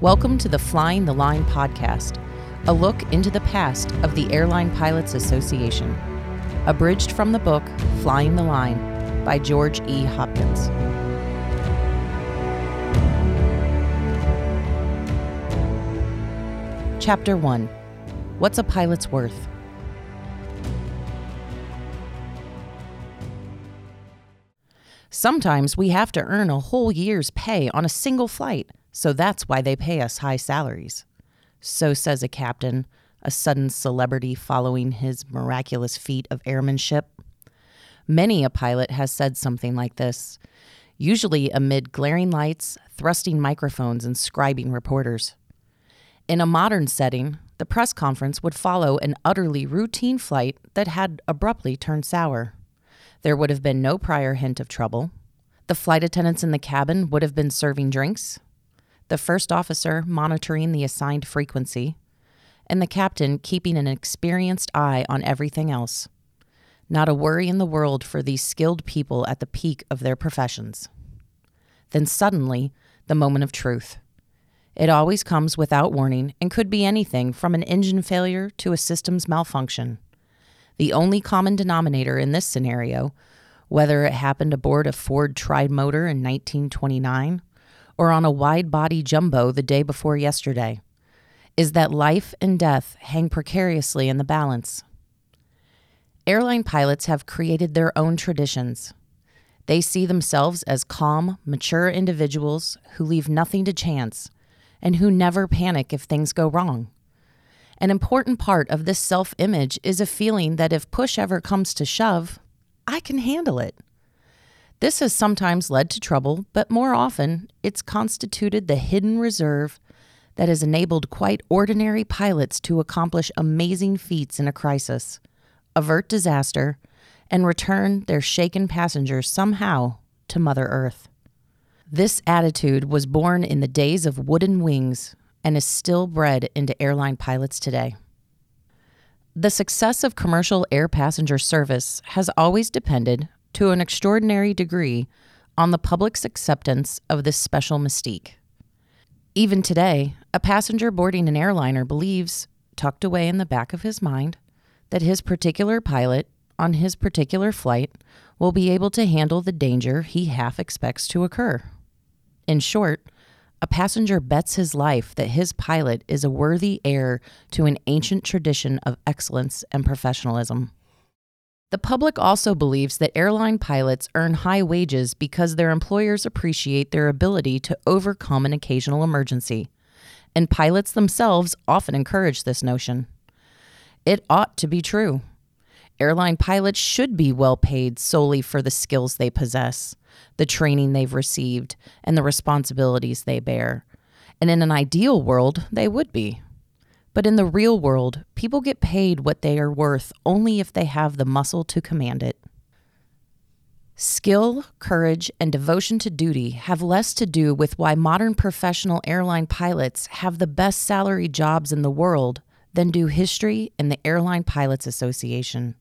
Welcome to the Flying the Line podcast, a look into the past of the Airline Pilots Association. Abridged from the book Flying the Line by George E. Hopkins. Chapter 1 What's a Pilot's Worth? Sometimes we have to earn a whole year's pay on a single flight, so that's why they pay us high salaries. So says a captain, a sudden celebrity following his miraculous feat of airmanship. Many a pilot has said something like this, usually amid glaring lights, thrusting microphones, and scribing reporters. In a modern setting, the press conference would follow an utterly routine flight that had abruptly turned sour. There would have been no prior hint of trouble. The flight attendants in the cabin would have been serving drinks, the first officer monitoring the assigned frequency, and the captain keeping an experienced eye on everything else. Not a worry in the world for these skilled people at the peak of their professions. Then suddenly, the moment of truth. It always comes without warning and could be anything from an engine failure to a systems malfunction. The only common denominator in this scenario, whether it happened aboard a Ford Tri-Motor in 1929 or on a wide body jumbo the day before yesterday, is that life and death hang precariously in the balance. Airline pilots have created their own traditions. They see themselves as calm, mature individuals who leave nothing to chance and who never panic if things go wrong. An important part of this self image is a feeling that if push ever comes to shove, I can handle it. This has sometimes led to trouble, but more often, it's constituted the hidden reserve that has enabled quite ordinary pilots to accomplish amazing feats in a crisis, avert disaster, and return their shaken passengers somehow to Mother Earth. This attitude was born in the days of wooden wings and is still bred into airline pilots today. The success of commercial air passenger service has always depended, to an extraordinary degree, on the public's acceptance of this special mystique. Even today, a passenger boarding an airliner believes, tucked away in the back of his mind, that his particular pilot on his particular flight will be able to handle the danger he half expects to occur. In short, a passenger bets his life that his pilot is a worthy heir to an ancient tradition of excellence and professionalism. The public also believes that airline pilots earn high wages because their employers appreciate their ability to overcome an occasional emergency, and pilots themselves often encourage this notion. It ought to be true. Airline pilots should be well paid solely for the skills they possess the training they've received, and the responsibilities they bear. And in an ideal world, they would be. But in the real world, people get paid what they are worth only if they have the muscle to command it. Skill, courage, and devotion to duty have less to do with why modern professional airline pilots have the best salary jobs in the world than do history and the Airline Pilots Association.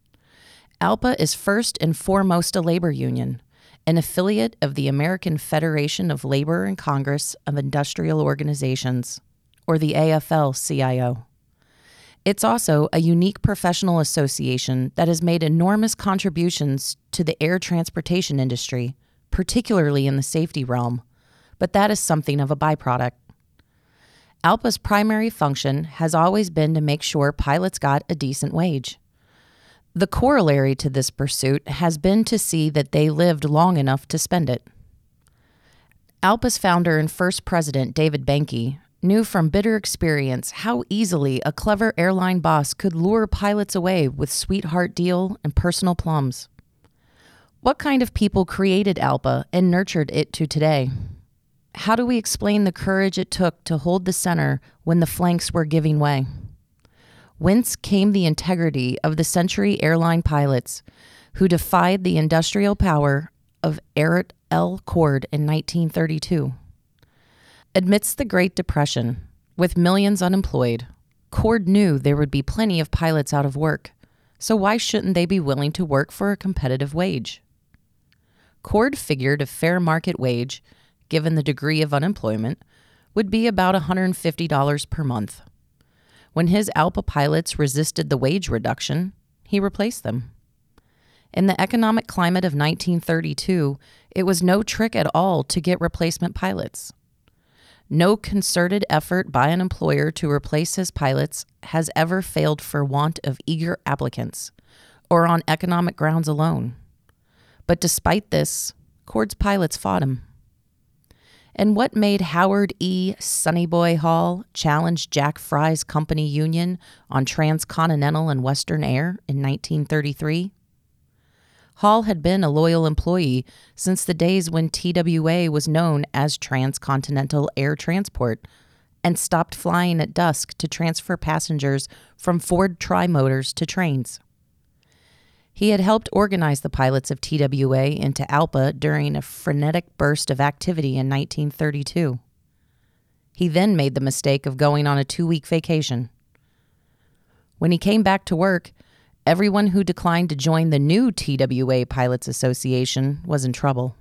ALPA is first and foremost a labor union an affiliate of the American Federation of Labor and Congress of Industrial Organizations, or the AFL CIO. It's also a unique professional association that has made enormous contributions to the air transportation industry, particularly in the safety realm, but that is something of a byproduct. ALPA's primary function has always been to make sure pilots got a decent wage. The corollary to this pursuit has been to see that they lived long enough to spend it. ALPA's founder and first president, David Behncke, knew from bitter experience how easily a clever airline boss could lure pilots away with sweetheart deal and personal plums. What kind of people created ALPA and nurtured it to today? How do we explain the courage it took to hold the center when the flanks were giving way? whence came the integrity of the Century airline pilots who defied the industrial power of Eric L. Cord in 1932. Amidst the Great Depression, with millions unemployed, Cord knew there would be plenty of pilots out of work, so why shouldn't they be willing to work for a competitive wage? Cord figured a fair market wage, given the degree of unemployment, would be about $150 per month. When his ALPA pilots resisted the wage reduction, he replaced them. In the economic climate of 1932, it was no trick at all to get replacement pilots. No concerted effort by an employer to replace his pilots has ever failed for want of eager applicants or on economic grounds alone. But despite this, Cord's pilots fought him. And what made Howard E. Sonnyboy Hall challenge Jack Fry's company union on transcontinental and western air in 1933? Hall had been a loyal employee since the days when TWA was known as Transcontinental Air Transport and stopped flying at dusk to transfer passengers from Ford Trimotors to trains. He had helped organize the pilots of TWA into ALPA during a frenetic burst of activity in 1932. He then made the mistake of going on a two week vacation. When he came back to work, Everyone who declined to join the new TWA Pilots Association was in trouble.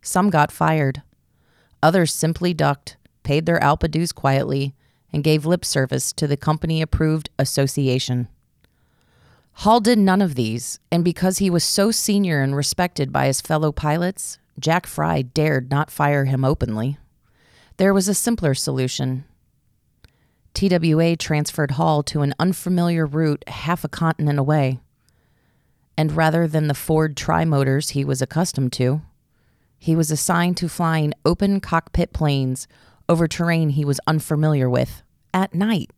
Some got fired. Others simply ducked, paid their ALPA dues quietly, and gave lip service to the company approved association. Hall did none of these, and because he was so senior and respected by his fellow pilots, Jack Fry dared not fire him openly. There was a simpler solution TWA transferred Hall to an unfamiliar route half a continent away. And rather than the Ford trimotors he was accustomed to, he was assigned to flying open cockpit planes over terrain he was unfamiliar with at night.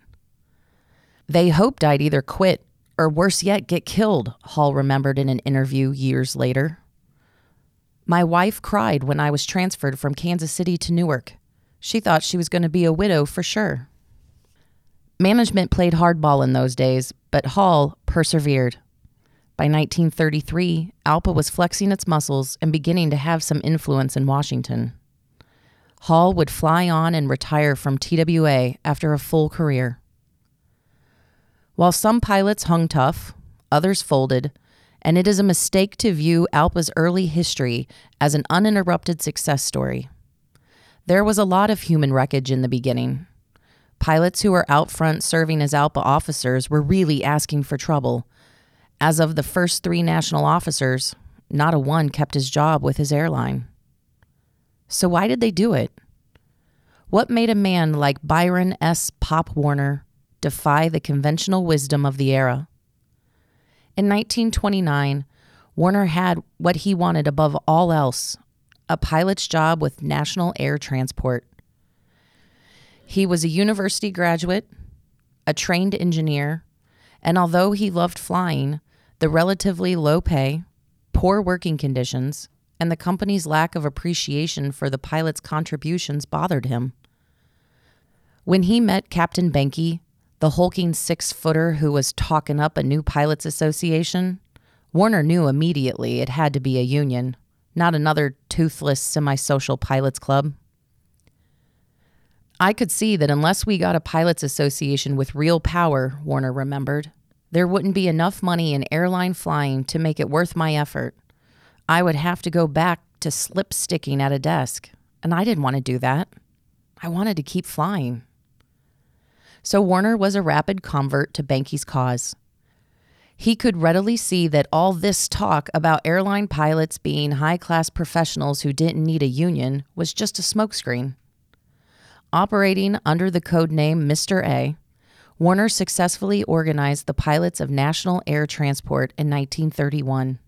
They hoped I'd either quit or worse yet, get killed, Hall remembered in an interview years later. My wife cried when I was transferred from Kansas City to Newark. She thought she was going to be a widow for sure. Management played hardball in those days, but Hall persevered. By 1933, ALPA was flexing its muscles and beginning to have some influence in Washington. Hall would fly on and retire from TWA after a full career. While some pilots hung tough, others folded, and it is a mistake to view ALPA's early history as an uninterrupted success story. There was a lot of human wreckage in the beginning, Pilots who were out front serving as ALPA officers were really asking for trouble. As of the first three national officers, not a one kept his job with his airline. So, why did they do it? What made a man like Byron S. Pop Warner defy the conventional wisdom of the era? In 1929, Warner had what he wanted above all else a pilot's job with National Air Transport. He was a university graduate, a trained engineer, and although he loved flying, the relatively low pay, poor working conditions, and the company's lack of appreciation for the pilot's contributions bothered him. When he met Captain Behncke, the hulking six footer who was talking up a new pilots association, Warner knew immediately it had to be a union, not another toothless semi social pilots club. I could see that unless we got a pilots association with real power, Warner remembered, there wouldn't be enough money in airline flying to make it worth my effort. I would have to go back to slip sticking at a desk, and I didn't want to do that. I wanted to keep flying. So Warner was a rapid convert to Behncke's cause. He could readily see that all this talk about airline pilots being high class professionals who didn't need a union was just a smokescreen. Operating under the code name Mr. A, Warner successfully organized the pilots of National Air Transport in 1931.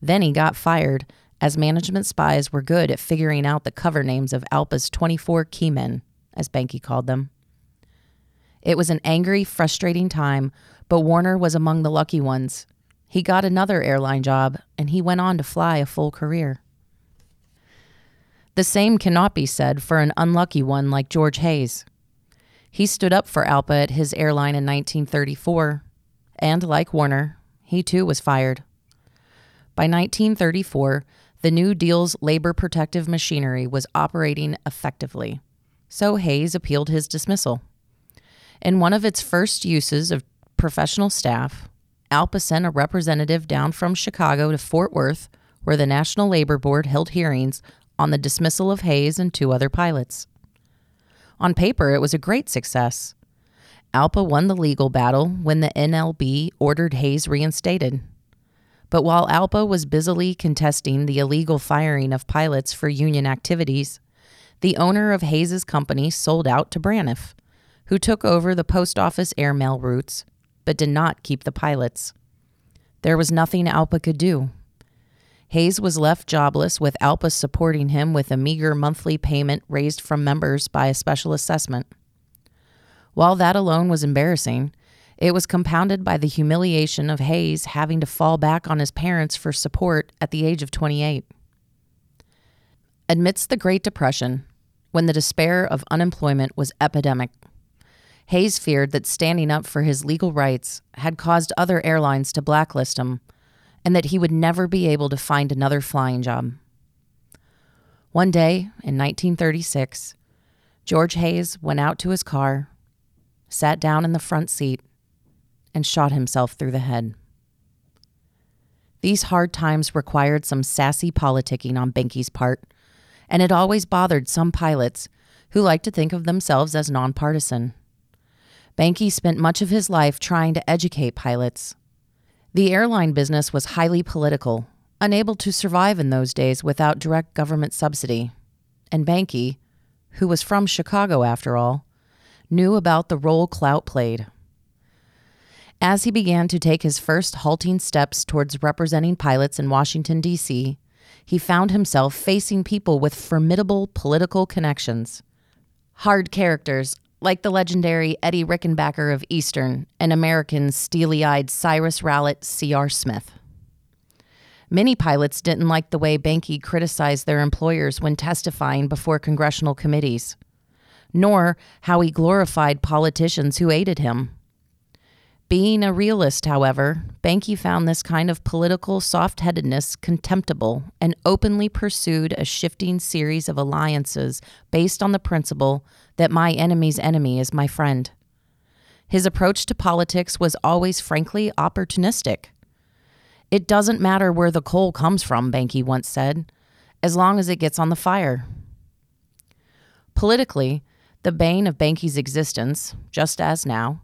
Then he got fired, as management spies were good at figuring out the cover names of ALPA's 24 keymen, as Behncke called them. It was an angry, frustrating time, but Warner was among the lucky ones. He got another airline job, and he went on to fly a full career. The same cannot be said for an unlucky one like George Hayes. He stood up for ALPA at his airline in 1934, and like Warner, he too was fired. By 1934, the New Deal's labor protective machinery was operating effectively, so Hayes appealed his dismissal. In one of its first uses of professional staff, ALPA sent a representative down from Chicago to Fort Worth, where the National Labor Board held hearings on the dismissal of Hayes and two other pilots. On paper, it was a great success. ALPA won the legal battle when the NLB ordered Hayes reinstated. But while ALPA was busily contesting the illegal firing of pilots for union activities, the owner of Hayes's company sold out to Braniff, who took over the post office airmail routes but did not keep the pilots. There was nothing ALPA could do. Hayes was left jobless with ALPA supporting him with a meager monthly payment raised from members by a special assessment. While that alone was embarrassing, it was compounded by the humiliation of Hayes having to fall back on his parents for support at the age of 28. Amidst the Great Depression, when the despair of unemployment was epidemic, Hayes feared that standing up for his legal rights had caused other airlines to blacklist him and that he would never be able to find another flying job. One day in 1936, George Hayes went out to his car, sat down in the front seat, and shot himself through the head. These hard times required some sassy politicking on Behncke's part, and it always bothered some pilots who liked to think of themselves as nonpartisan. Behncke spent much of his life trying to educate pilots. The airline business was highly political, unable to survive in those days without direct government subsidy. And Behncke, who was from Chicago after all, knew about the role clout played. As he began to take his first halting steps towards representing pilots in Washington, D.C., he found himself facing people with formidable political connections. Hard characters like the legendary Eddie Rickenbacker of Eastern and American steely eyed Cyrus Rowlett C.R. Smith. Many pilots didn't like the way Behncke criticized their employers when testifying before congressional committees, nor how he glorified politicians who aided him. Being a realist, however, Behncke found this kind of political soft headedness contemptible and openly pursued a shifting series of alliances based on the principle that my enemy's enemy is my friend. His approach to politics was always frankly opportunistic. It doesn't matter where the coal comes from, Behncke once said, as long as it gets on the fire. Politically, the bane of Behncke's existence, just as now,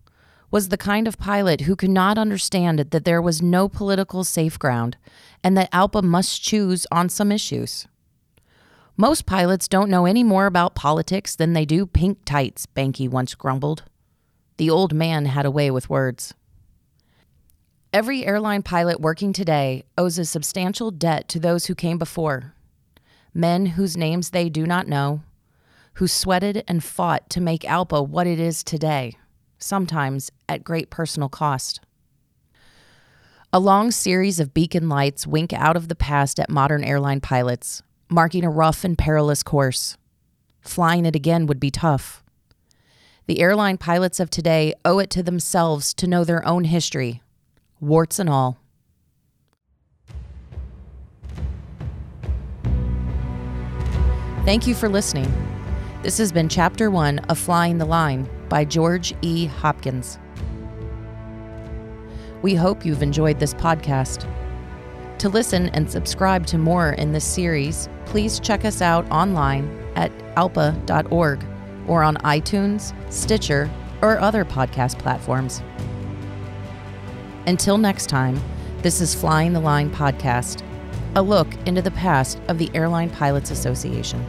was the kind of pilot who could not understand that there was no political safe ground and that ALPA must choose on some issues. Most pilots don't know any more about politics than they do pink tights, Behncke once grumbled. The old man had a way with words. Every airline pilot working today owes a substantial debt to those who came before. Men whose names they do not know, who sweated and fought to make ALPA what it is today sometimes at great personal cost. A long series of beacon lights wink out of the past at modern airline pilots, marking a rough and perilous course. Flying it again would be tough. The airline pilots of today owe it to themselves to know their own history, warts and all. Thank you for listening. This has been Chapter 1 of Flying the Line by George E. Hopkins. We hope you've enjoyed this podcast. To listen and subscribe to more in this series, please check us out online at alpa.org or on iTunes, Stitcher, or other podcast platforms. Until next time, this is Flying the Line Podcast, a look into the past of the Airline Pilots Association.